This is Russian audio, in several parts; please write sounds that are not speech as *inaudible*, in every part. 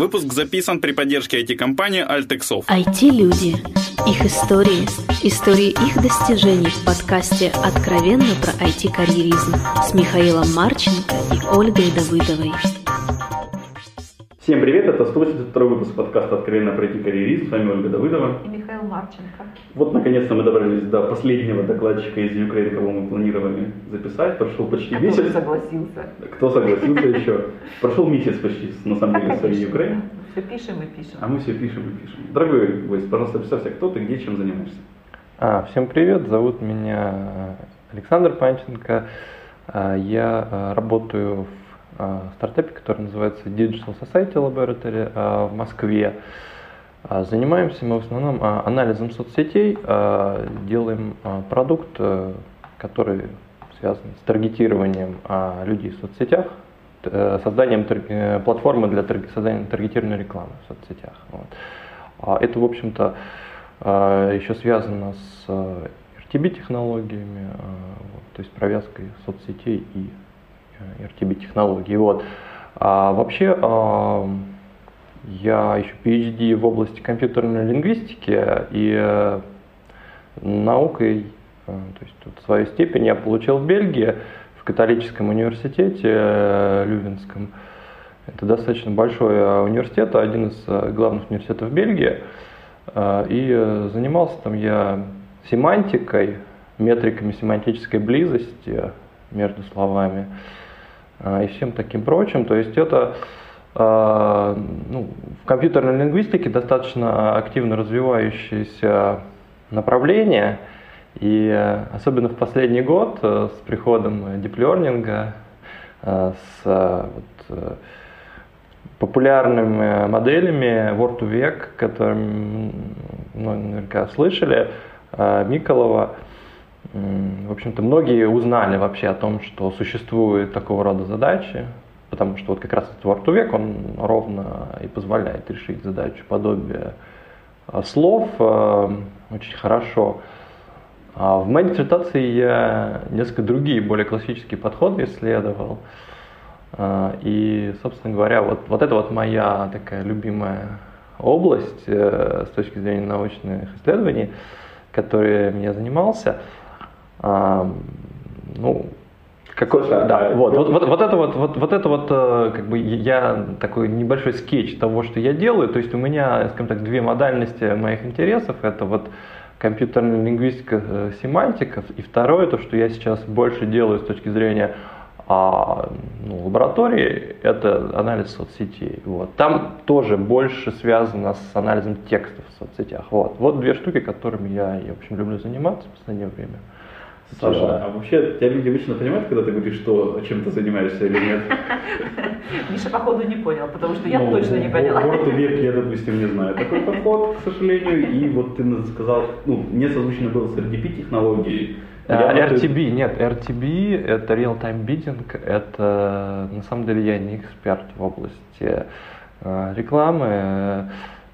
Выпуск записан при поддержке IT-компании Altexov. IT-люди. Их истории. Истории их достижений в подкасте «Откровенно про IT-карьеризм» с Михаилом Марченко и Ольгой Давыдовой. Всем привет, это 182 выпуск подкаста «Откровенно про IT-карьеризм». С вами Ольга Давыдова. И Михаил Марченко. Вот, наконец-то мы добрались до последнего докладчика из Украины, кого мы планировали записать. Прошел почти Который месяц. согласился. Кто согласился еще? Прошел месяц почти, на самом деле, своей Украины. Все пишем и пишем. А мы все пишем и пишем. Дорогой гость, пожалуйста, представься, кто ты, где, чем занимаешься? А, всем привет, зовут меня Александр Панченко. А, Я а, работаю в а, стартапе, который называется Digital Society Laboratory а, в Москве. А, Занимаемся мы в основном анализом соцсетей, делаем продукт, э, который связан с таргетированием людей в соцсетях, э, созданием э, платформы для создания таргетированной рекламы в соцсетях. А Это, в общем-то, еще связано с э, RTB-технологиями, то есть провязкой соцсетей и э, RTB-технологий. Вот. А вообще, а, я еще PhD в области компьютерной лингвистики и э, наукой, э, то есть тут свою степень я получил в Бельгии, в католическом университете э, Лювенском. Это достаточно большой э, университет, один из э, главных университетов Бельгии. Э, И э, занимался там я семантикой, метриками семантической близости между словами э, и всем таким прочим. То есть это э, ну, в компьютерной лингвистике достаточно активно развивающееся направление. И э, особенно в последний год э, с приходом диплернинга, э, с вот, популярными моделями Word to Vec, которые ну, наверняка слышали, Миколова. В общем-то, многие узнали вообще о том, что существуют такого рода задачи, потому что вот как раз этот Word to он ровно и позволяет решить задачу подобия э, слов э, очень хорошо. А в моей диссертации я несколько другие, более классические подходы исследовал. А, И, собственно говоря, вот, вот это вот моя такая любимая область э, с точки зрения научных исследований, которыми я занимался. Ну, какой, Слушай, да, а вот, вот- вот, вот, вот это вот, вот, вот это вот, э, как бы я такой небольшой скетч того, что я делаю. То есть у меня, скажем так, две модальности моих интересов. Это вот компьютерная лингвистика, э, семантика. И второе, то, что я сейчас больше делаю с точки зрения а, ну, лаборатории, это анализ соцсетей. Вот. Там тоже больше связано с анализом текстов в соцсетях. Вот, вот две штуки, которыми я, я в общем, люблю заниматься в последнее время. Саша, а вообще тебя люди обычно понимают, когда ты говоришь, что, чем ты занимаешься или нет? *laughs* Миша, походу, не понял, потому что я Ну, точно не поняла. В Word век я, допустим, не знаю такой подход, к сожалению. И вот ты сказал, ну, мне созвучно было с RDP-технологией. А, Я вот- RTB, нет, RTB это real-time bidding, это на самом деле я не эксперт в области э, рекламы,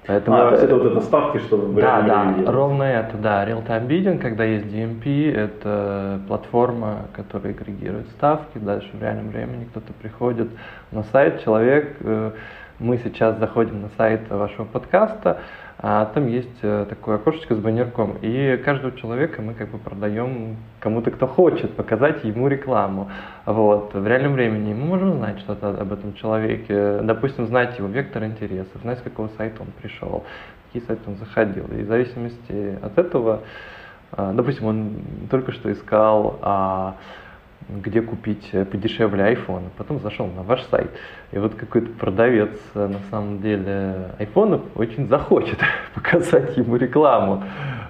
поэтому... А, то есть это вот это ставки, что в Да, да, делать. ровно это, да, real-time bidding, когда есть DMP, это платформа, которая агрегирует ставки, дальше в реальном времени кто-то приходит на сайт, человек, э, мы сейчас заходим на сайт вашего подкаста, а там есть э, такое окошечко с баннерком, и каждого человека мы как бы продаем кому-то, кто хочет показать ему рекламу. Вот. В реальном времени мы можем знать что-то об этом человеке, допустим, знать его вектор интересов, знать, с какого сайта он пришел, какие сайты он заходил. И в зависимости от этого, а, допустим, он только что искал, а, где купить э, подешевле iPhone, потом зашел на ваш сайт. И вот какой-то продавец э, на самом деле айфонов очень захочет *laughs* показать ему рекламу,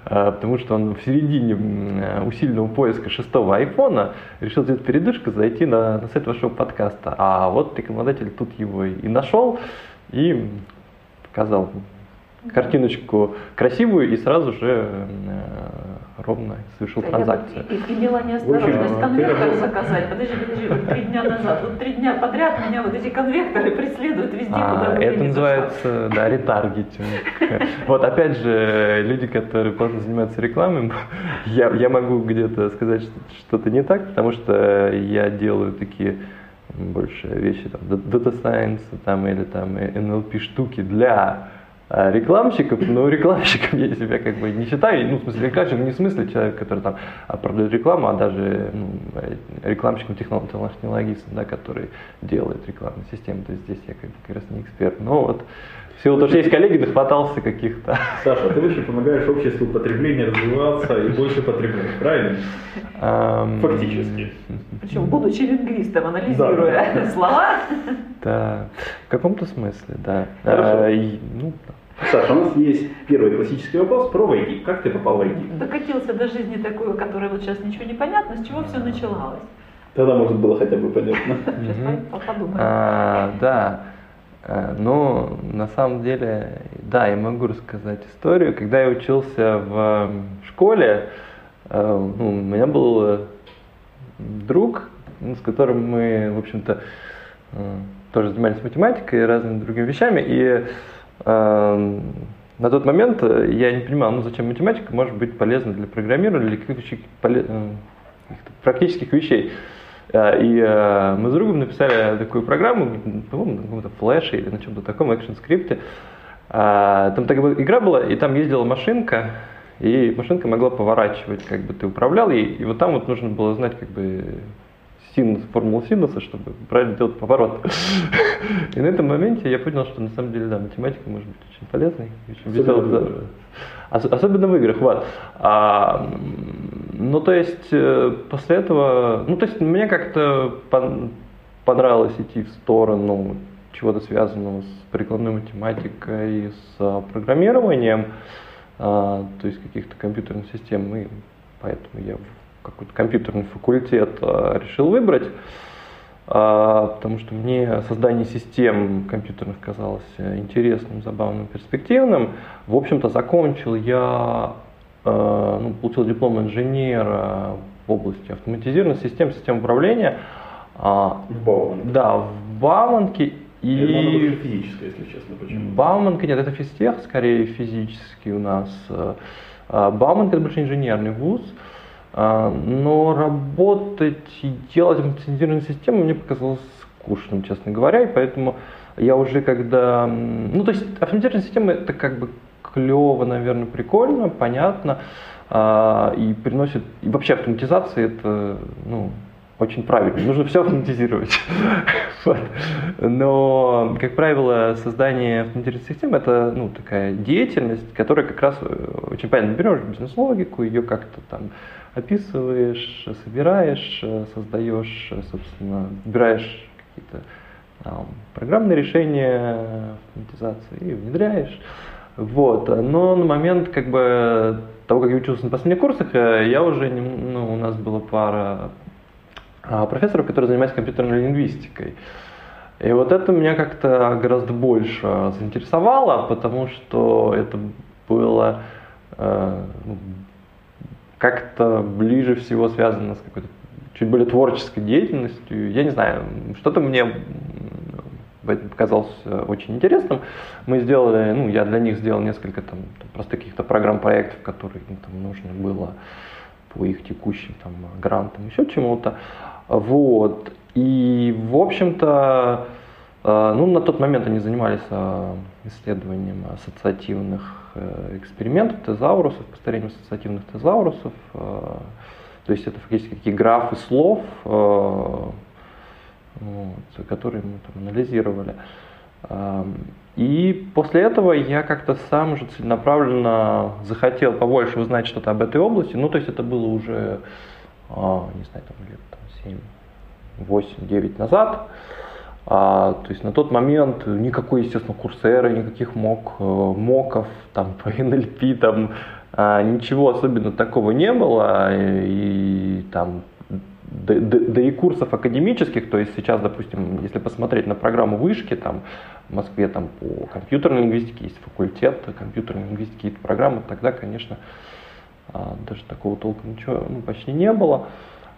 а, потому что он в середине э, усиленного поиска шестого айфона решил сделать передышку, зайти на, на сайт вашего подкаста. А вот рекламодатель тут его и нашел и показал картиночку красивую и сразу же э, ровно совершил Я транзакцию. и- и- имела неосторожность конвектор заказать. Подожди, подожди, вот три дня назад, вот три дня подряд меня вот эти конвекторы преследуют везде, А, куда я это называется, да, ретаргетинг. Вот опять же, люди, которые плотно занимаются рекламой, я, я могу где-то сказать что- что-то не так, потому что я делаю такие больше вещи, там, data science там, или там NLP штуки для а рекламщиков, но рекламщиком я себя как бы не считаю, ну, в смысле, рекламщик не в смысле человек, который там продает рекламу, а даже ну, рекламщиком технологистом, да, который делает рекламную систему, то есть здесь я как, как раз не эксперт, но вот в силу того, что есть коллеги, нахватался каких-то. Саша, ты очень помогаешь обществу потребления развиваться и больше потреблять, правильно? Фактически. Причем, будучи лингвистом, анализируя да. слова. Да, в каком-то смысле, да. Хорошо. А, и, ну, Саша, у нас есть первый классический вопрос про IT. Как ты попал в IT? Докатился до жизни такую, которая вот сейчас ничего не понятно, с чего все начиналось. Тогда, может, было хотя бы понятно. А, да. А, но на самом деле, да, я могу рассказать историю. Когда я учился в школе, а, ну, у меня был друг, ну, с которым мы, в общем-то, тоже занимались математикой и разными другими вещами. И Эм, на тот момент э, я не понимал, ну зачем математика может быть полезна для программирования или каких-то э, практических вещей. Э, и мы с другом написали такую программу, по-моему, на каком-то флеше или на чем-то таком, экшен скрипте. Там такая игра была, и там ездила машинка, и машинка могла поворачивать, как бы ты управлял ей, и вот там вот нужно было знать, как бы синус, формулу синуса, чтобы правильно делать поворот. И на этом моменте я понял, что на самом деле, да, математика может быть очень полезной, очень веселой. Особенно в играх, вот. А, ну, то есть, э, после этого, ну, то есть, мне как-то понравилось идти в сторону чего-то связанного с прикладной математикой, с программированием, а, то есть каких-то компьютерных систем, и поэтому я какой-то компьютерный факультет а, решил выбрать, а, потому что мне создание систем компьютерных казалось интересным, забавным, перспективным. В общем-то, закончил я, а, ну, получил диплом инженера в области автоматизированных систем, систем управления. В Бауманке. Да, в Бауманке. И физическое, если честно, почему? Бауманка, нет, это физтех, скорее физический у нас. Бауманка это больше инженерный вуз. А, но работать и делать автоматизированную систему мне показалось скучным, честно говоря, и поэтому я уже когда... Ну, то есть автоматизированная система это как бы клево, наверное, прикольно, понятно, а, и приносит... И вообще автоматизация это, ну, очень правильно. Нужно все автоматизировать. *laughs* Но, как правило, создание автоматизированной системы это ну, такая деятельность, которая как раз э, очень правильно берешь бизнес-логику, ее как-то там описываешь, собираешь, создаешь, собственно, выбираешь какие-то там, программные решения автоматизации и внедряешь. Вот. Но на момент как бы того, как я учился на последних курсах, э, я уже, ну, у нас была пара а, профессоров, которые занимаются компьютерной лингвистикой. И вот это меня как-то гораздо больше заинтересовало, потому что это было э, ну, как-то ближе всего связано с какой-то чуть более творческой деятельностью. Я не знаю, что-то мне показалось очень интересным. Мы сделали, ну, я для них сделал несколько там, просто каких-то программ-проектов, которые им там нужно было по их текущим там грантам, еще чему-то. Вот. И, в общем-то, э, ну, на тот момент они занимались э, исследованием ассоциативных э, экспериментов тезаурусов, построением ассоциативных тезаурусов. То есть это фактически такие графы слов, вот, которые мы там анализировали. И после этого я как-то сам же целенаправленно захотел побольше узнать что-то об этой области. Ну, то есть это было уже, не знаю, там лет 7, 8, 9 назад. А, то есть на тот момент никакой, естественно, курсеры, никаких мок, э, моков, там, *laughs* по NLP, там, а, ничего особенно такого не было. И, там да, да, да и курсов академических, то есть сейчас, допустим, если посмотреть на программу вышки, там в Москве там по компьютерной лингвистике есть факультет компьютерной лингвистики, это программа, тогда, конечно, а, даже такого толком ничего ну, почти не было.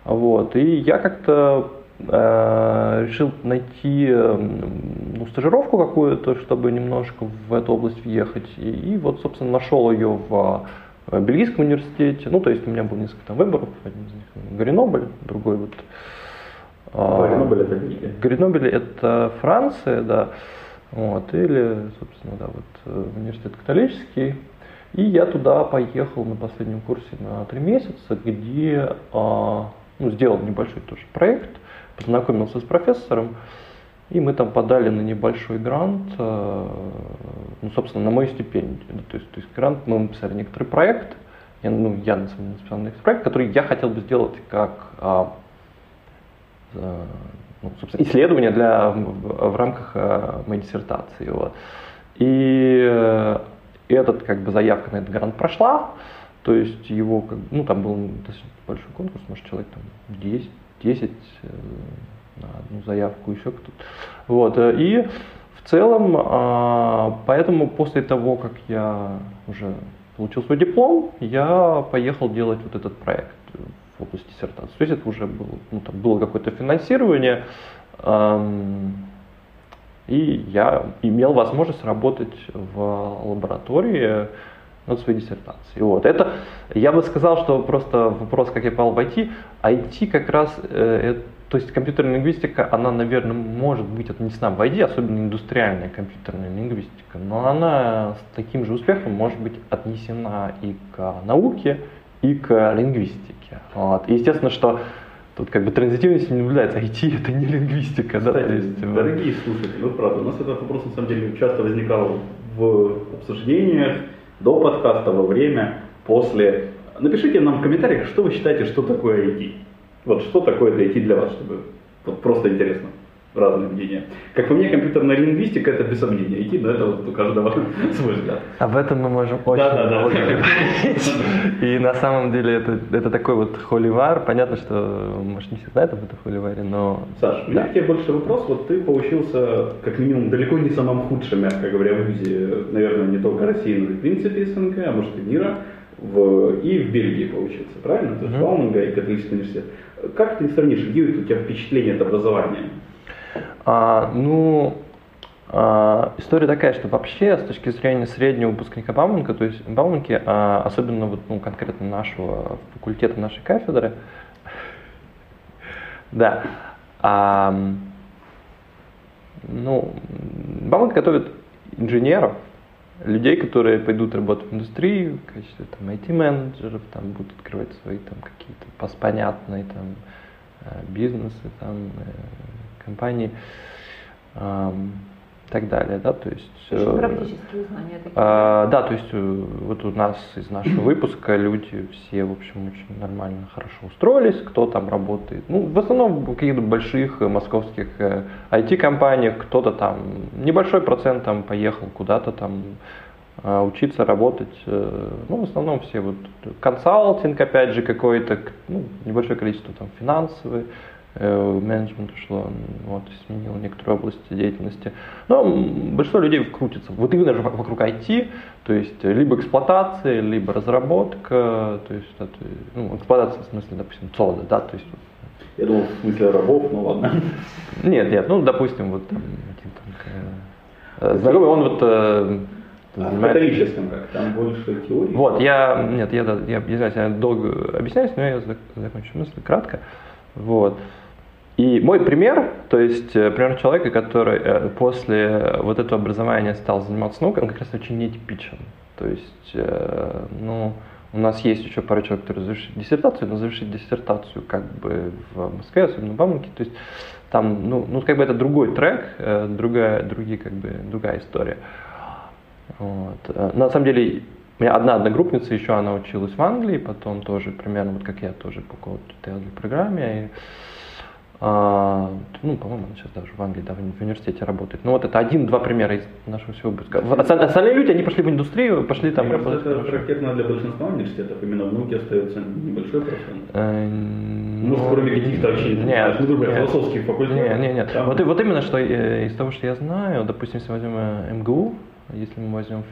Вот. И я как-то решил найти ну, стажировку какую-то, чтобы немножко в эту область въехать. И, и вот, собственно, нашел ее в Бельгийском университете. Ну, то есть у меня было несколько там выборов, один из них Гренобль, другой вот А, Гренобель это Бельгия? Гренобель это Франция, да. Вот, или, собственно, да, вот э, университет католический. И я туда поехал на последнем курсе на три месяца, где ну, сделал небольшой тоже проект, познакомился с профессором, и мы там подали на небольшой грант, э, ну, собственно, на мою стипендию. То есть, то есть грант, мы написали некоторый проект, я, ну, я на самом деле написал некоторый проект, который я хотел бы сделать как а, ну, собственно, исследование для, в, в рамках а, моей диссертации. Вот. И этот, как бы, заявка на этот грант прошла, то есть его, ну, там был достаточно большой конкурс, может, человек там 10, 10 э, на одну заявку, еще кто-то. Вот, э, и в целом, а, поэтому после того, как я уже получил свой диплом, я поехал делать вот этот проект в области диссертации. То есть это уже было, ну, там было какое-то финансирование, и я имел возможность работать в лаборатории над своей диссертацией. Вот. Это, я бы сказал, что просто вопрос, как я попал в IT, IT как раз, э, то есть компьютерная лингвистика, она, наверное, может быть отнесена в IT, особенно индустриальная компьютерная лингвистика, но она с таким же успехом может быть отнесена и к науке, и к лингвистике. Вот. И естественно, что тут как бы транзитивность не наблюдается, IT *laughs* это не лингвистика. Кстати, да, то есть, дорогие слушатели, ну правда, у нас этот вопрос на самом деле часто возникал в обсуждениях, до подкаста, во время, после. Напишите нам в комментариях, что вы считаете, что такое IT. Вот что такое это IT для вас, чтобы вот просто интересно разные мнения. Как по мне, компьютерная лингвистика это без сомнения идти, но это вот у каждого свой взгляд. Об этом мы можем очень да, да, долго говорить. *laughs* И на самом деле это, это такой вот холивар. Понятно, что, может, не все знают об этом холиваре, но... Саш, у меня к тебе больше вопрос. Вот ты поучился, как минимум, далеко не самым худшим, мягко говоря, в ВУЗе, наверное, не только России, но и в принципе СНГ, а может и мира, в, и в Бельгии поучился, правильно? То есть uh-huh. Бауманга и католический университет. Как ты сравнишь, где у тебя впечатление от образования? А, ну, а, история такая, что вообще с точки зрения среднего выпускника Бауманка, то есть Бауманки, а, особенно вот, ну, конкретно нашего факультета, нашей кафедры, *laughs* да, а, ну, Бауманка готовит инженеров, людей, которые пойдут работать в индустрию в качестве там, IT-менеджеров, там будут открывать свои там какие-то понятные там э, бизнесы, там э, компаний и так далее, да, то есть... Очень э, практические знания такие. А, да, то есть э, вот у нас из нашего выпуска люди все, в общем, очень нормально, хорошо устроились, кто там работает. Ну, в основном в каких-то больших московских IT-компаниях, кто-то там, небольшой процент там поехал куда-то там учиться работать. Ну, в основном все вот консалтинг, опять же, какой-то, ну, небольшое количество там финансовые Э, менеджмент ушло, вот, сменил некоторые области деятельности. Но большинство людей крутится вот именно же вокруг IT, то есть либо эксплуатация, либо разработка, то есть это, ну, эксплуатация в смысле, допустим, цода, да, то есть я думал, в смысле рабов, ну ладно. Нет, нет, ну, допустим, вот там, там, э, знакомый, он вот э, а в католическом как? Там больше теории? Вот, я, нет, я, я, я, я долго объясняюсь, но я закончу мысль кратко. Вот. И мой пример, то есть э, пример человека, который э, после вот этого образования стал заниматься наукой, он как раз очень нетипичен. То есть, э, ну, у нас есть еще пара человек, которые завершили диссертацию, но завершить диссертацию как бы в Москве, особенно в Бауманке, то есть там, ну, ну, как бы это другой трек, другая, другие, как бы, другая история. Вот. На самом деле, у меня одна одногруппница еще, она училась в Англии, потом тоже примерно, вот как я, тоже по какой-то программе. И, а, ну, по-моему, она сейчас даже в Англии, да, в университете работает. Ну, вот это один-два примера из нашего всего выпуска. Остальные люди, они пошли в индустрию, пошли там Мне работать. Это характерно для большинства университетов, именно в науке остается небольшой процент. Э, ну, ну, кроме каких-то очень, нет, ну, философских факультетов. Нет, нет, нет. Там... Вот, вот именно, что э, из того, что я знаю, допустим, если возьмем э, МГУ, если мы возьмем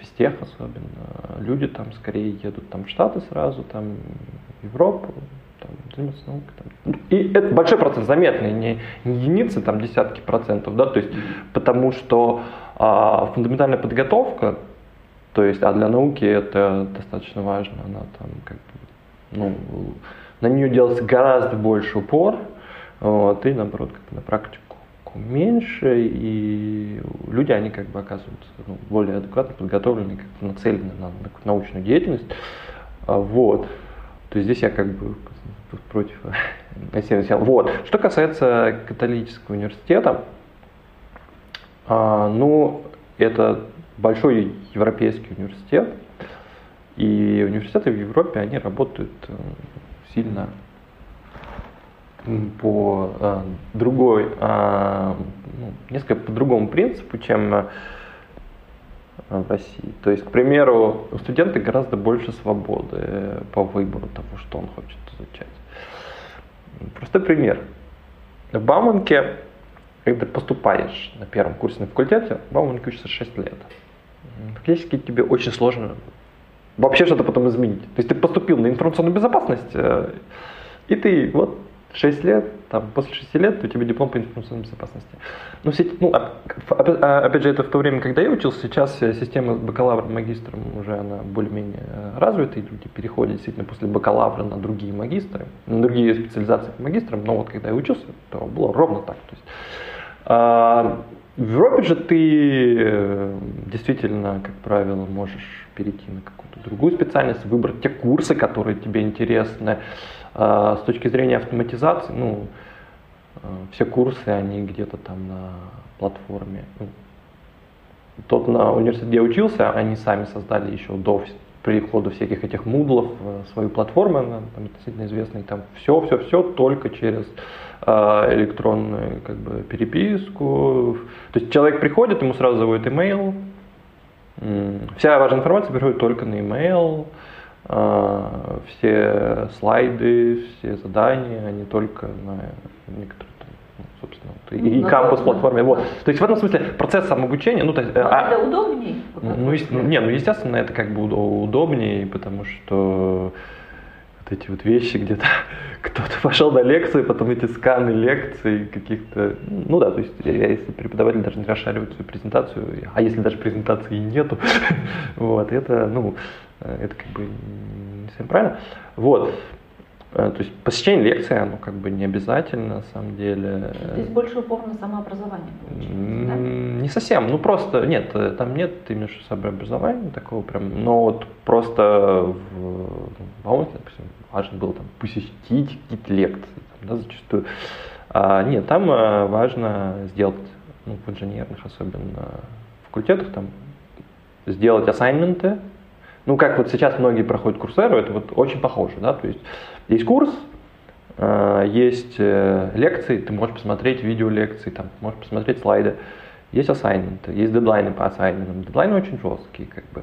физтех особенно, люди там скорее едут там в Штаты сразу, там Европу, там, заниматься наукой. Там. И это большой процент, заметный, не, не единицы, там десятки процентов, да, то есть потому что а, фундаментальная подготовка, то есть, а для науки это достаточно важно, она там как бы, ну, на нее делается гораздо больше упор, Вот, и наоборот, как на практику меньше, и люди, они как бы оказываются ну, более адекватно подготовлены, как бы нацелены на, на научную деятельность. А, вот. То есть здесь я как бы против *laughs* Вот. Что касается католического университета, а, ну, это большой европейский университет, и университеты в Европе, они работают э, сильно по а, другой, ну, несколько по другому принципу, чем а, в России. То есть, к примеру, у студента гораздо больше свободы по выбору того, что он хочет изучать. Простой пример. В Бауманке, когда поступаешь на первом курсе на факультете, в Бауманке учится 6 лет. Фактически тебе очень сложно вообще что-то потом изменить. То есть ты поступил на информационную безопасность, э, и ты вот 6 лет, там, после 6 лет у тебя диплом по информационной безопасности. Ну, все, ну а, опять же, это в то время, когда я учился, сейчас система бакалавром, магистром уже она более-менее э, развита, и люди переходят действительно после бакалавра на другие магистры, на другие специализации по магистрам, но вот когда я учился, то было ровно так. То есть, а, в Европе же ты э, действительно, как правило, можешь перейти на какую-то другую специальность, выбрать те курсы, которые тебе интересны. А, с точки зрения автоматизации, ну, а, все курсы, они где-то там на платформе. Ну, тот на университете, где я учился, они сами создали еще до прихода всяких этих мудлов э, свою платформу, она там относительно известная, там все, все, все только через э, электронную как бы переписку. То есть человек приходит, ему сразу заводит имейл, Вся важная информация приходит только на email, а, все слайды, все задания, они только на некоторые ну, собственно, вот, и, ну, кампус платформе. Вот. То есть в этом смысле процесс самообучения, ну, то есть, а, это удобнее? Ну, ну, не, ну, естественно, это как бы удобнее, потому что вот эти вот вещи, где-то *laughs* кто-то пошел на лекции, потом эти сканы лекций каких-то, ну да, то есть если преподаватель даже не расшаривает свою презентацию, а если даже презентации нету, *laughs* вот, это, ну, это как бы не совсем правильно. Вот. Э, то есть посещение лекции, оно как бы не обязательно, на самом деле. Здесь больше упор на самообразование получается, да? Не совсем, ну просто, нет, э, там нет именно самообразования такого прям, но вот просто в Баунте, допустим, важно было там посетить какие-то лекции, там, да, зачастую. А, нет, там э, важно сделать, ну, в инженерных особенно факультетах, там, сделать ассайнменты, ну, как вот сейчас многие проходят курсеру, это вот очень похоже, да, то есть есть курс, э, есть э, лекции, ты можешь посмотреть видео лекции, там, можешь посмотреть слайды, есть ассайнменты, есть дедлайны по ассайнментам, дедлайны очень жесткие, как бы.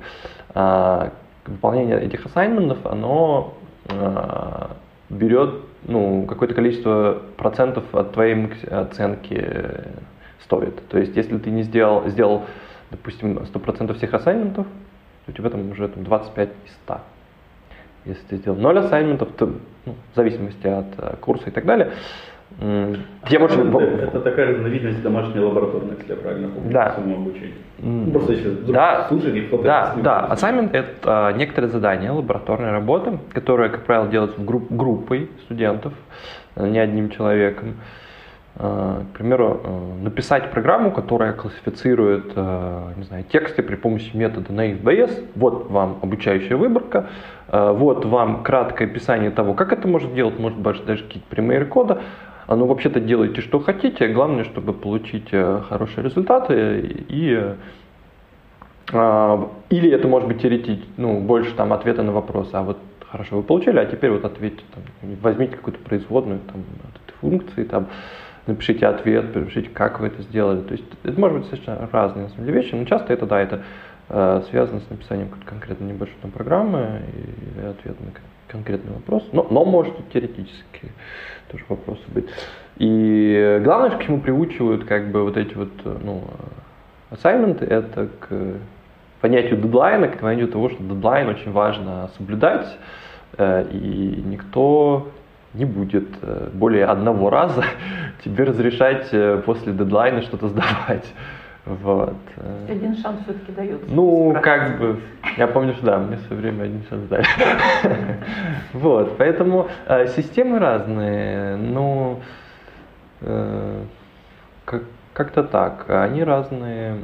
А, выполнение этих ассайнментов, оно а, берет ну, какое-то количество процентов от твоей оценки стоит. То есть, если ты не сделал, сделал, допустим, 100% всех ассайнментов, то у тебя там уже там, 25 из 100. Если ты сделал 0 ассайнментов, то ну, в зависимости от э, курса и так далее, я больше... Это такая разновидность домашней лабораторной, если я правильно помню, да. самообучения. Mm. Просто если да, слушали, кто-то... Да, да. Assignment – это некоторые задания, лабораторные работы, которые, как правило, делаются групп, группой студентов, э, не одним человеком. Э, к примеру, э, написать программу, которая классифицирует не знаю, тексты при помощи метода NaiveBayes. Вот вам обучающая выборка, вот вам краткое описание того, как это может делать, может быть даже какие-то примеры кода. А ну вообще-то делайте, что хотите, главное, чтобы получить э, хорошие результаты и а, или это может быть теоретически, ну, больше там ответа на вопросы, а вот хорошо, вы получили, а теперь вот ответьте, там, возьмите какую-то производную там, от этой функции, там, напишите ответ, напишите, как вы это сделали. То есть это может быть совершенно разные на самом деле вещи, но часто это, да, это э, связано с написанием какой-то конкретно небольшой там, программы и ответ на конкретный вопрос, но, но может теоретически тоже вопросы быть. И главное, к чему приучивают как бы вот эти вот ну, ассайменты, это к понятию дедлайна, к понятию того, что дедлайн очень важно соблюдать, э, и никто не будет э, более одного раза *laughs* тебе разрешать э, после дедлайна что-то сдавать. Вот. Один шанс все-таки дается. Ну, как бы, я помню, что да, мне в свое время один шанс дали. *laughs* Вот, поэтому э, системы разные, но Э, как, как-то так. Они разные.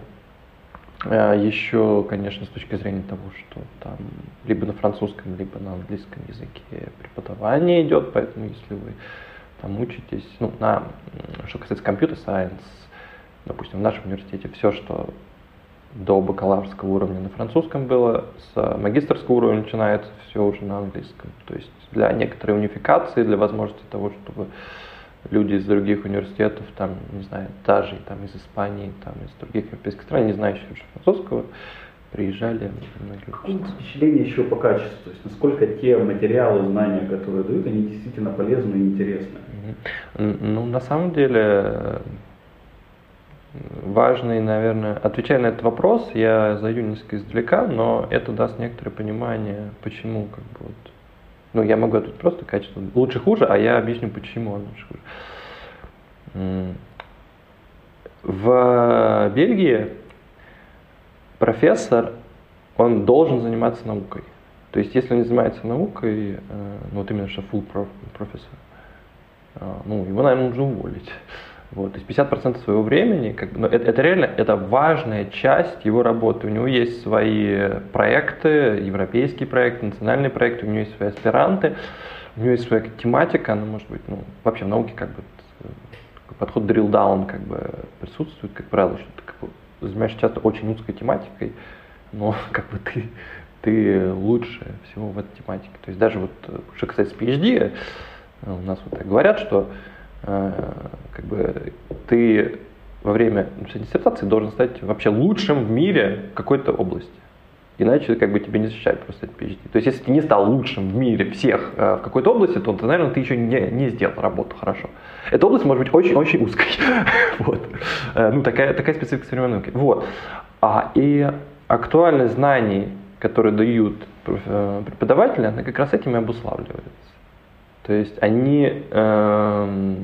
Э, Еще, конечно, с точки зрения того, что там либо на французском, либо на английском языке преподавание идет, поэтому если вы там учитесь, ну, на, что касается компьютер сайенс, допустим, в нашем университете все, что до бакалаврского уровня на французском было, с магистрского уровня начинается все уже на английском. То есть для некоторой унификации, для возможности того, чтобы люди из других университетов, там, не знаю, даже там, из Испании, там, из других европейских стран, не знающих французского, приезжали многие Впечатление еще по качеству, то есть насколько те материалы, знания, которые дают, они действительно полезны и интересны. Ну, на самом деле, важный, наверное, отвечая на этот вопрос, я зайду несколько издалека, но это даст некоторое понимание, почему, как бы вот, ну, я могу ответить просто качество лучше хуже, а я объясню, почему он лучше хуже. В Бельгии профессор, он должен заниматься наукой. То есть, если он не занимается наукой, э, ну, вот именно что full профессор, э, ну, его, наверное, нужно уволить. Вот, то есть 50% своего времени, как бы, ну, это, это реально это важная часть его работы. У него есть свои проекты, европейские проекты, национальные проекты, у него есть свои аспиранты, у него есть своя тематика, она может быть, ну, вообще в науке как бы подход drill down как бы присутствует, как правило, что ты как бы, занимаешься часто очень узкой тематикой, но *laughs* как бы ты, ты лучше всего в этой тематике. То есть даже вот, что касается PhD, у нас вот так говорят, что Э, как бы ты во время написания диссертации должен стать вообще лучшим в мире в какой-то области. Иначе как бы тебе не защищают просто этот PhD. То есть если ты не стал лучшим в мире всех э, в какой-то области, то, то наверное, ты еще не, не сделал работу хорошо. Эта область может быть очень-очень узкой. *laughs* вот. Э, ну, такая, такая специфика современной науки. Вот. А, и актуальность знаний, которые дают преподаватели, она как раз этим и обуславливается. То есть они э,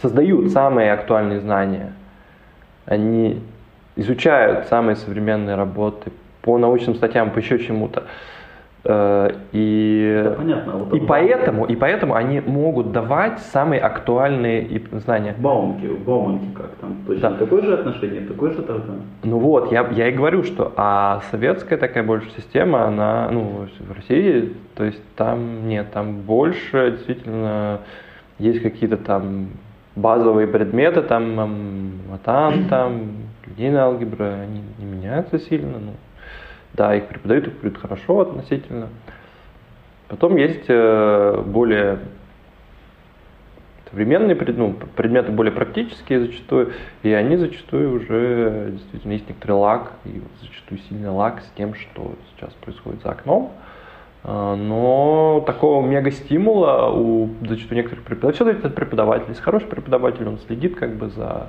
создают самые актуальные знания, они изучают самые современные работы по научным статьям, по еще чему-то. Э, и, да, понятно. Вот и, поэтому, и поэтому они могут давать самые актуальные знания. Баумки, Бауманки как там? Точно да. такое же отношение, такое же тогда? Ну вот, я, я и говорю, что а советская такая больше система, она, ну, в России, то есть там нет, там больше действительно есть какие-то там базовые предметы, там матан, там *clears throat* линейная алгебра, они не меняются сильно, ну, да, их преподают, их преподают хорошо относительно. Потом есть э, более современные ну, предметы, более практические зачастую, и они зачастую уже действительно есть некоторый лак, и зачастую сильный лак с тем, что сейчас происходит за окном. А, но такого мега стимула у зачастую некоторых преподавателей, все зависит от преподавателя. Если хороший преподаватель, он следит как бы за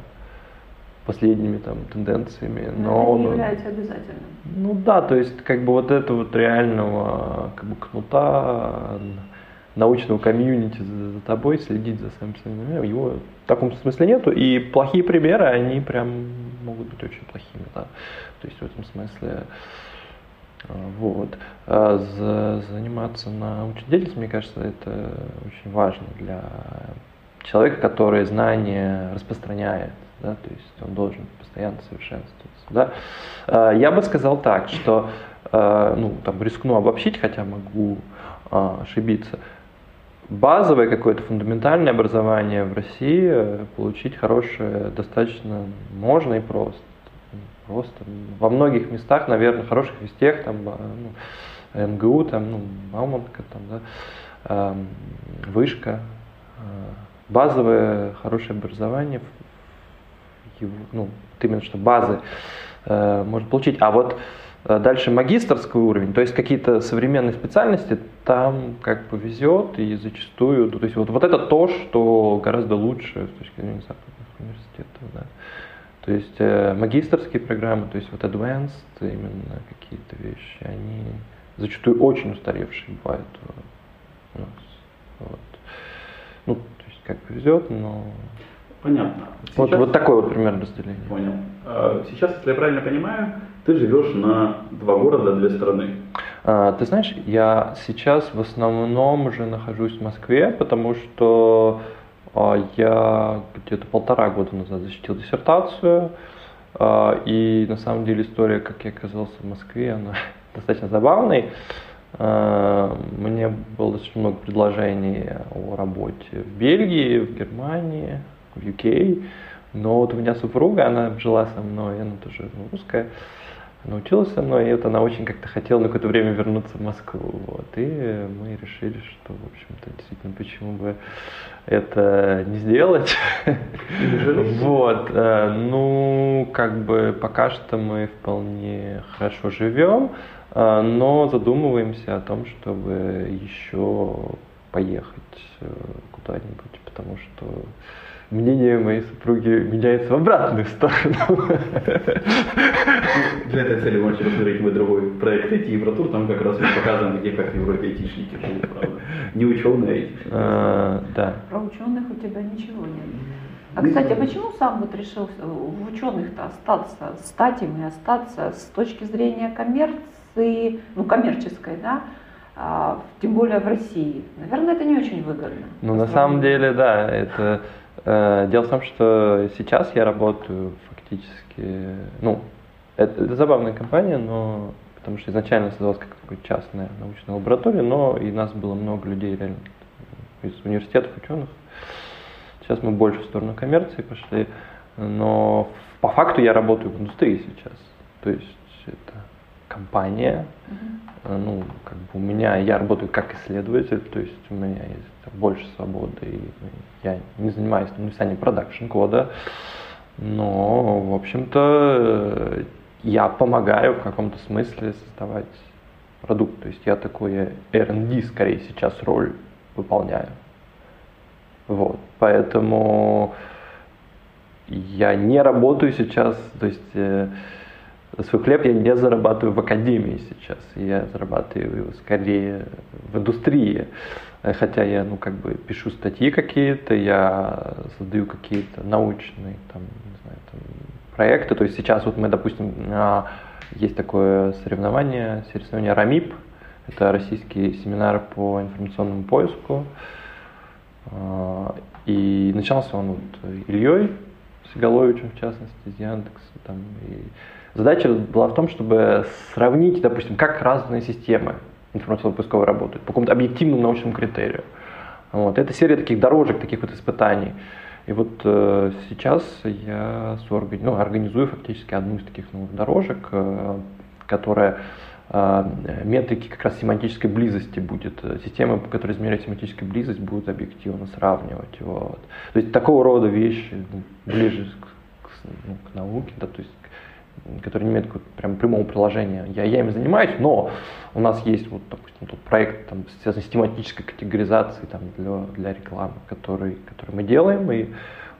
последними там тенденциями, но, но это не он является обязательным. Ну да, то есть как бы вот этого вот реального как бы кнута научного комьюнити за, за тобой, следить за самим собой, его в таком смысле нету, и плохие примеры, они прям могут быть очень плохими, да, то есть в этом смысле а, вот. А заниматься научной деятельностью, мне кажется, это очень важно для человека, который знания распространяет да, то есть он должен постоянно совершенствоваться. Да. А, я бы сказал так, что, а, ну, там, рискну обобщить, хотя могу а, ошибиться, базовое какое-то фундаментальное образование в России э, получить хорошее достаточно можно и просто. Просто во многих местах, наверное, хороших вестях, там, ну, МГУ, там, ну, Мауманка, там, да, вышка, базовое хорошее образование ну, именно что базы э, может получить. А вот э, дальше магистрский уровень, то есть какие-то современные специальности, там как повезет и зачастую, то есть вот, вот это то, что гораздо лучше с точки зрения западных университетов. Да. То есть э, магистрские программы, то есть вот advanced, именно какие-то вещи, они зачастую очень устаревшие бывают у нас. Вот. Ну, то есть как повезет, но Понятно. Сейчас... Вот, вот такое вот примерно разделение. Понял. А, сейчас, если я правильно понимаю, ты живешь на два города, две страны. А, ты знаешь, я сейчас в основном уже нахожусь в Москве, потому что А, я где-то полтора года назад защитил диссертацию, а, и на самом деле история, как я оказался в Москве, она *laughs* достаточно забавной. А, мне было достаточно много предложений о работе в Бельгии, в Германии, в UK, но вот у меня супруга, она жила со мной, она тоже русская, научилась со мной, и вот она очень как-то хотела на какое-то время вернуться в Москву. Вот, и мы решили, что, в общем-то, действительно, почему бы это не сделать. Вот, э, ну, как бы пока что мы вполне хорошо живем, э, но задумываемся о том, чтобы еще поехать э, куда-нибудь, потому что мнение моей супруги меняется в обратную сторону. Для этой цели можете посмотреть мой другой проект IT Евротур, там как раз показано, где как в Европе айтишники живут, правда. Не ученые, а айтишники. А, да. Про ученых у тебя ничего нет. А, кстати, а почему сам вот решил в ученых-то остаться, стать им и остаться с точки зрения коммерции, ну, коммерческой, да, тем более в России? Наверное, это не очень выгодно. Ну, на самом деле, да, это Э, дело в том, что сейчас я работаю фактически, ну, это, это забавная компания, но потому что изначально создалась как такая частная научная лаборатория, но и нас было много людей реально из университетов, ученых. Сейчас мы больше в сторону коммерции пошли, но по факту я работаю в индустрии сейчас. То есть это компания, mm-hmm. Ну, как бы у меня, я работаю как исследователь, то есть у меня есть больше свободы, и я не занимаюсь написанием продакшн кода, но, в общем-то, я помогаю в каком-то смысле создавать продукт. То есть я такой R&D скорее сейчас роль выполняю. Вот. Поэтому я не работаю сейчас, то есть э, свой хлеб я не зарабатываю в академии сейчас, я зарабатываю скорее в индустрии. Хотя я, ну, как бы пишу статьи какие-то, я создаю какие-то научные, там, не знаю, там, проекты. То есть сейчас вот мы, допустим, есть такое соревнование, соревнование РАМИП, это российский семинар по информационному поиску. А, и начался он вот Ильей Сигаловичем, в частности, из Яндекса. Там, и Задача была в том, чтобы сравнить, допустим, как разные системы информационно-поисковой работают по какому-то объективному научному критерию. Вот. Это серия таких дорожек, таких вот испытаний. И вот э, сейчас я ну, организую фактически одну из таких новых дорожек, э, которая э, метрики как раз семантической близости будет. Система, которая измеряет семантическую близость, будет объективно сравнивать. Вот. То есть такого рода вещи ну, ближе к, к, ну, к науке, да, то есть который не имеет прям прямого приложения. Я, я им занимаюсь, но у нас есть вот, допустим, тот проект там, систематической категоризацией там, для, для рекламы, который, который мы делаем, и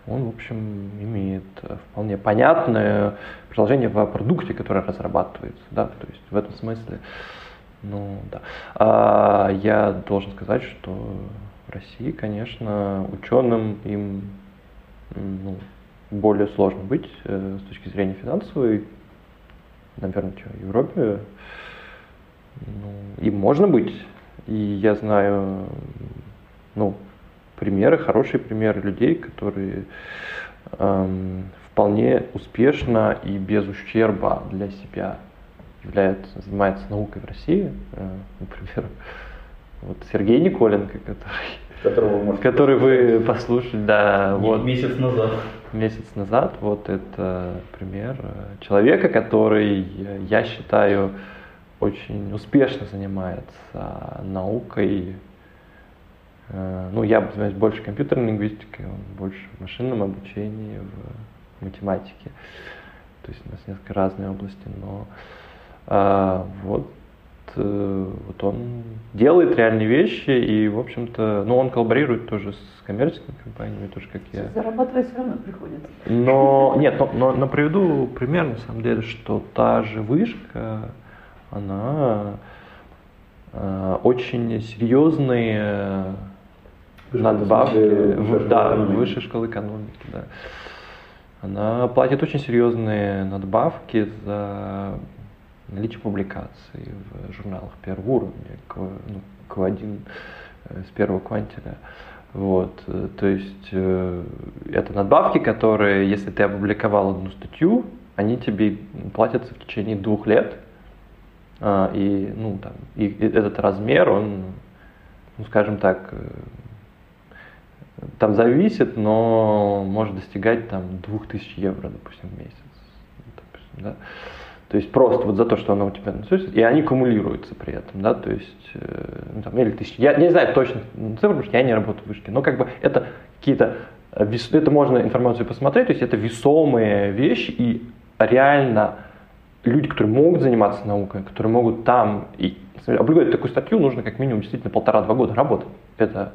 он, в общем, имеет вполне понятное приложение в продукте, который разрабатывается. Да? То есть в этом смысле, ну да. А я должен сказать, что в России, конечно, ученым им ну, более сложно быть э, с точки зрения финансовой. Наверное, что, в Европе ну, им можно быть. И я знаю ну, примеры, хорошие примеры людей, которые эм, вполне успешно и без ущерба для себя являются, занимаются наукой в России. Э, например, *laughs* вот Сергей Николенко, который которого вы можете который вы послушали, да, вот месяц назад. Месяц назад, вот это пример человека, который, я считаю, очень успешно занимается наукой. Э, ну, я занимаюсь больше компьютерной лингвистикой, он больше в машинном обучении, в математике. То есть у нас несколько разные области, но а, вот Э, вот он делает реальные вещи и, в общем-то, ну, он коллаборирует тоже с коммерческими компаниями, тоже как я. Зарабатывать все равно приходится. Но, нет, но, но, но приведу пример, на самом деле, что та же вышка, она э, очень серьезные надбавки, в, да, высшей школы экономики, да. Она платит очень серьезные надбавки за наличие публикаций в журналах первого уровня, ну, Q1 э, с первого квантиля. Вот, э, то есть э, это надбавки, которые, если ты опубликовал одну статью, они тебе платятся в течение двух лет, а, и, ну, там, и этот размер, он, ну, скажем так, там зависит, но может достигать там 2000 евро, допустим, в месяц. Допустим, да? То есть просто вот за то, что оно у тебя насосится, и они кумулируются при этом, да, то есть, э, ну, там, или тысячи. Я, не знаю точно цифры, потому что я не работаю в вышке, но как бы это какие-то, э, это можно информацию посмотреть, то есть это весомые вещи, и реально люди, которые могут заниматься наукой, которые могут там и опубликовать такую статью, нужно как минимум действительно полтора-два года работать. Это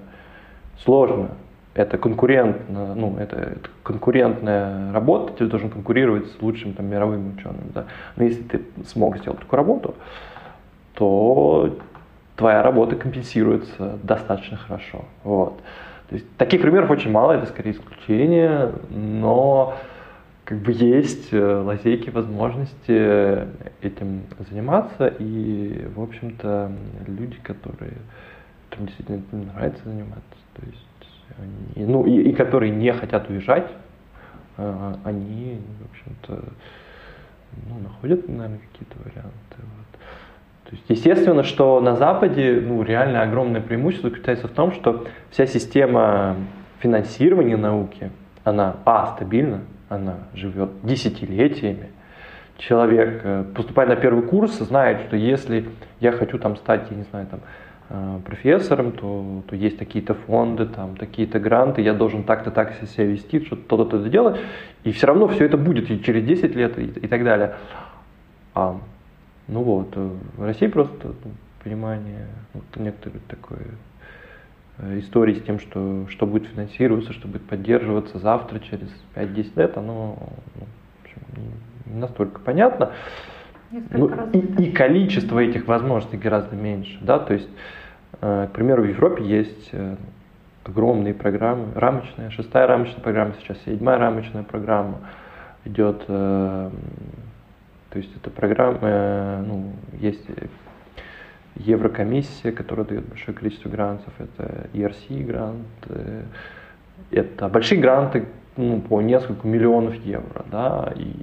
сложно, это конкурентно, ну, это, это конкурентная работа, ты должен конкурировать с лучшим там, мировым ученым. Да. Но если ты смог сделать такую работу, то твоя работа компенсируется достаточно хорошо. Вот. То есть, таких примеров очень мало, это скорее исключение, но как бы есть э, лазейки, возможности этим заниматься, и, в общем-то, люди, которые, которым действительно нравится заниматься, то есть ну, и, и которые не хотят уезжать, э, они, в общем-то, ну, находят, наверное, какие-то варианты. Вот. То есть, естественно, что на Западе ну, реально огромное преимущество заключается в том, что вся система финансирования науки, она, а, стабильна, она живет десятилетиями. Человек, э, поступая на первый курс, знает, что если я хочу там стать, я не знаю, там, профессором, то, то есть такие-то фонды, там, такие-то гранты, я должен так-то так себя вести, что-то то-то, делать, и все равно все это будет и через 10 лет и, и так далее. А, ну вот, э, в России просто ну, понимание, вот некоторые такой э, истории с тем, что, что будет финансироваться, что будет поддерживаться завтра, через 5-10 лет, оно ну, общем, не настолько понятно. Ну, и, и количество этих возможностей гораздо меньше. Да? То есть, э, к примеру, в Европе есть э, огромные программы, рамочная, шестая рамочная программа, сейчас седьмая рамочная программа идет. Э, то есть это программа, ну, есть Еврокомиссия, которая дает большое количество грантов, это ERC грант, это большие гранты ну, по несколько миллионов евро, да, и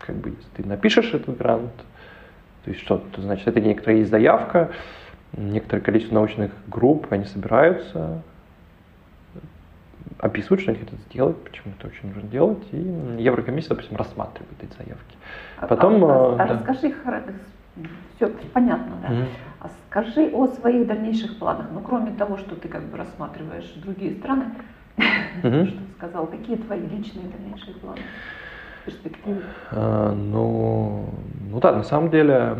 как бы, ты напишешь этот грант, то есть что, то значит, это некоторая есть заявка, некоторое количество научных групп, они собираются, описывают, что они хотят сделать, почему это очень нужно делать, и Еврокомиссия, допустим, рассматривает эти заявки. А, Потом, а, а, а да. расскажи, все понятно, да. Mm-hmm. А скажи о своих дальнейших планах. Ну, кроме того, что ты как бы рассматриваешь другие страны, *laughs* mm-hmm. что сказал, какие твои личные дальнейшие планы? Перспективе? А, ну, ну да, на самом деле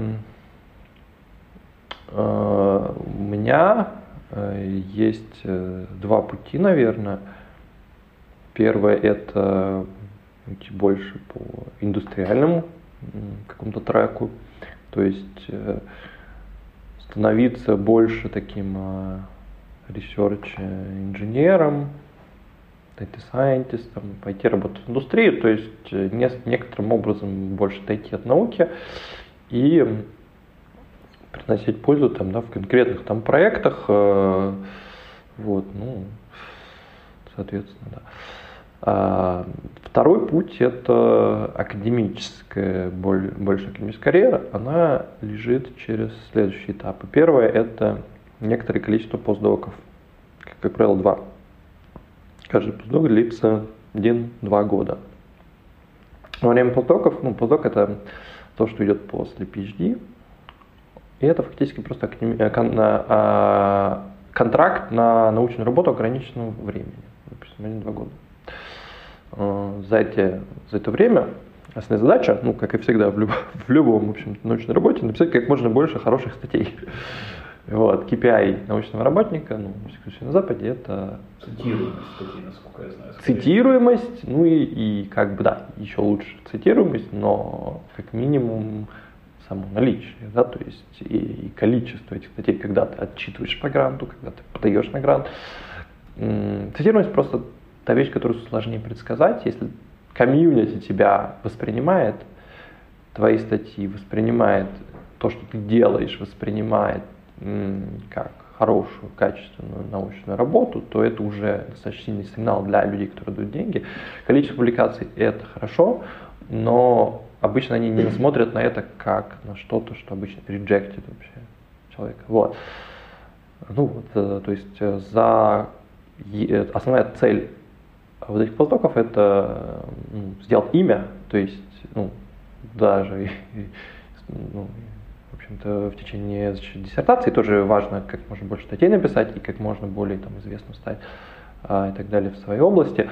а, у меня э, есть э, два пути, наверное. Первое это идти больше по индустриальному какому-то треку, то есть э, становиться больше таким research инженером, data scientist, пойти работать в индустрию, то есть э, не, некоторым образом больше отойти от науки и приносить пользу там, да, в конкретных там проектах. Э, вот, ну, соответственно, да. А второй путь это академическая, больше академическая карьера. Она лежит через следующие этапы. Первое это некоторое количество постдоков, как, как правило, два Каждый постдок длится 1-2 года. Во время постдоков, ну, постдок это то, что идет после PhD, и это фактически просто э, а, контракт на научную работу ограниченного времени, допустим, 1-2 года. Э, за, эти, за это время основная задача, ну, как и всегда в, люб, *laughs* в любом, в общем научной работе, написать как можно больше хороших статей. Вот, KPI научного работника, ну, на Западе, это... Цитируемость статьи, насколько я знаю. Скорее. Цитируемость, ну и, и как бы, да, еще лучше цитируемость, но как минимум само наличие, да, то есть и, и количество этих статей, когда ты отчитываешь по гранту, когда ты подаешь на грант. Цитируемость просто та вещь, которую сложнее предсказать. Если комьюнити тебя воспринимает, твои статьи воспринимает, то, что ты делаешь, воспринимает как хорошую, качественную научную работу, то это уже достаточно сильный сигнал для людей, которые дают деньги. Количество публикаций – это хорошо, но обычно они не *clears throat* смотрят на это как на что-то, что обычно rejected вообще человека. Вот. Ну вот, э, то есть э, за э, основная цель вот этих постдоков это ну, сделать имя, то есть ну, даже *laughs* ну, общем-то в течение диссертации тоже важно как можно больше статей написать и как можно более там известным стать а, и так далее в своей области.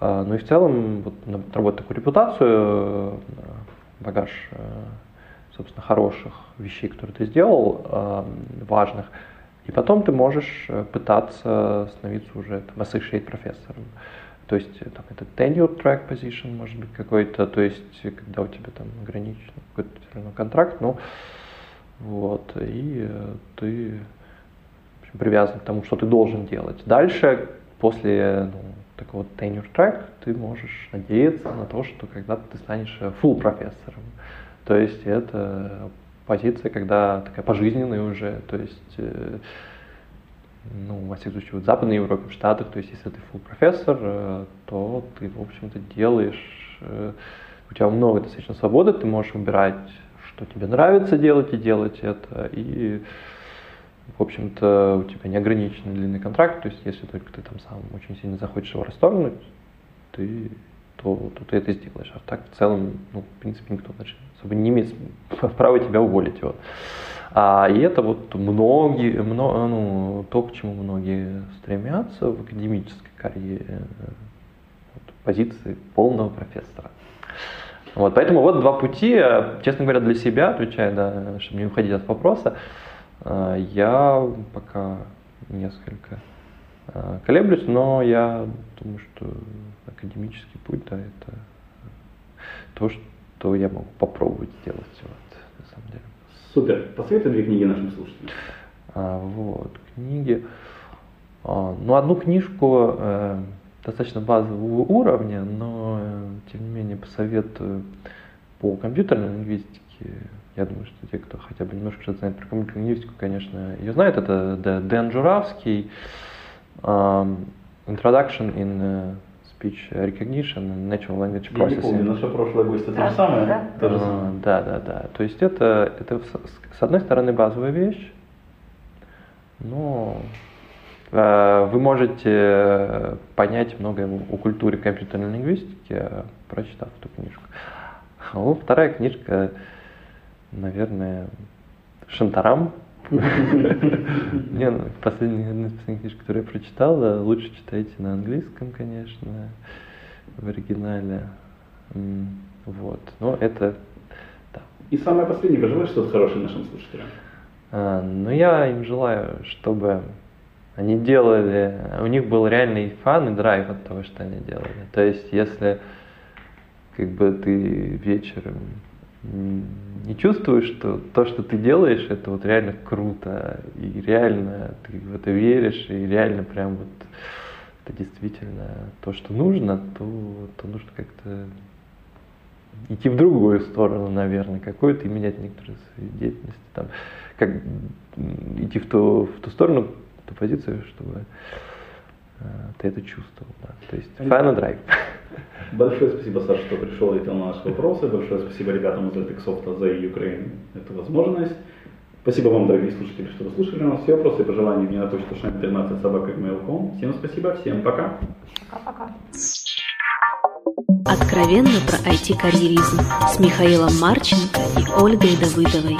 А, ну и в целом вот, наработать такую репутацию, багаж собственно хороших вещей, которые ты сделал, а, важных, и потом ты можешь э, пытаться становиться уже там, associate профессором. То есть э, там, это tenure track position может быть какой-то, то есть когда у тебя там ограничен какой-то все равно контракт, ну вот, и э, ты общем, привязан к тому, что ты должен делать. Дальше, после ну, такого tenure track, ты можешь надеяться на то, что когда-то ты станешь full профессором. То есть это позиция, когда такая пожизненная уже, то есть, э, ну, во всяком случае, в Западной Европе, в Штатах, то есть, если ты full профессор, э, то ты, в общем-то, делаешь, э, у тебя много достаточно свободы, ты можешь выбирать, что тебе нравится делать и делать это, и, в общем-то, у тебя неограниченный длинный контракт, то есть, если только ты там сам очень сильно захочешь его расторгнуть, ты то, то ты это сделаешь. А так в целом, ну, в принципе, никто значит, особо не имеет *laughs* права тебя уволить. Вот. А, и это вот многие, много, ну, то, к чему многие стремятся в академической карьере, вот, позиции полного профессора. Вот, поэтому вот два пути, честно говоря, для себя, отвечая, да, чтобы не уходить от вопроса, а, я пока несколько а, колеблюсь, но я думаю, что академический путь, да, это то, что я могу попробовать сделать, вот, на самом деле. Супер. Посоветуй две книги нашим слушателям. А, вот, книги. А, ну, одну книжку э, достаточно базового уровня, но, э, тем не менее, посоветую по компьютерной лингвистике. Я думаю, что те, кто хотя бы немножко что-то знает про компьютерную лингвистику, конечно, ее знают. Это Дэн Журавский. Um, Introduction in uh, Speech Recognition and Natural Language Processing. Я не помню, наша прошлая гостья то же самое? Да, то же самое. да, да, да. То есть это, это с одной стороны базовая вещь, но э, вы можете понять многое о культуре компьютерной лингвистики, прочитав эту книжку. А вторая книжка, наверное, Шантарам не, ну, последняя, книжек, которую я прочитал, лучше читайте на английском, конечно, в оригинале. Вот. Но это. И самое последнее, пожелаешь что-то хорошее нашим слушателям? Ну, я им желаю, чтобы они делали, у них был реальный фан и драйв от того, что они делали. То есть, если как бы ты вечером не чувствуешь, что то, что ты делаешь, это вот реально круто, и реально ты в это веришь, и реально прям вот это действительно то, что нужно, то, то нужно как-то идти в другую сторону, наверное, какую-то и менять некоторые свои деятельности, там, как идти в ту, в ту сторону, ту позицию, чтобы э, ты это чувствовал. Да. То есть final drive. Большое спасибо, Саша, что пришел и ответил на наши вопросы. Большое спасибо ребятам из Altexsoft за Ukraine эту возможность. Спасибо вам, дорогие слушатели, что вы слушали нас. Все вопросы и пожелания мне на почту шайн 13 собака Всем спасибо, всем пока. Пока-пока. Откровенно про IT-карьеризм с Михаилом Марченко и Ольгой Давыдовой.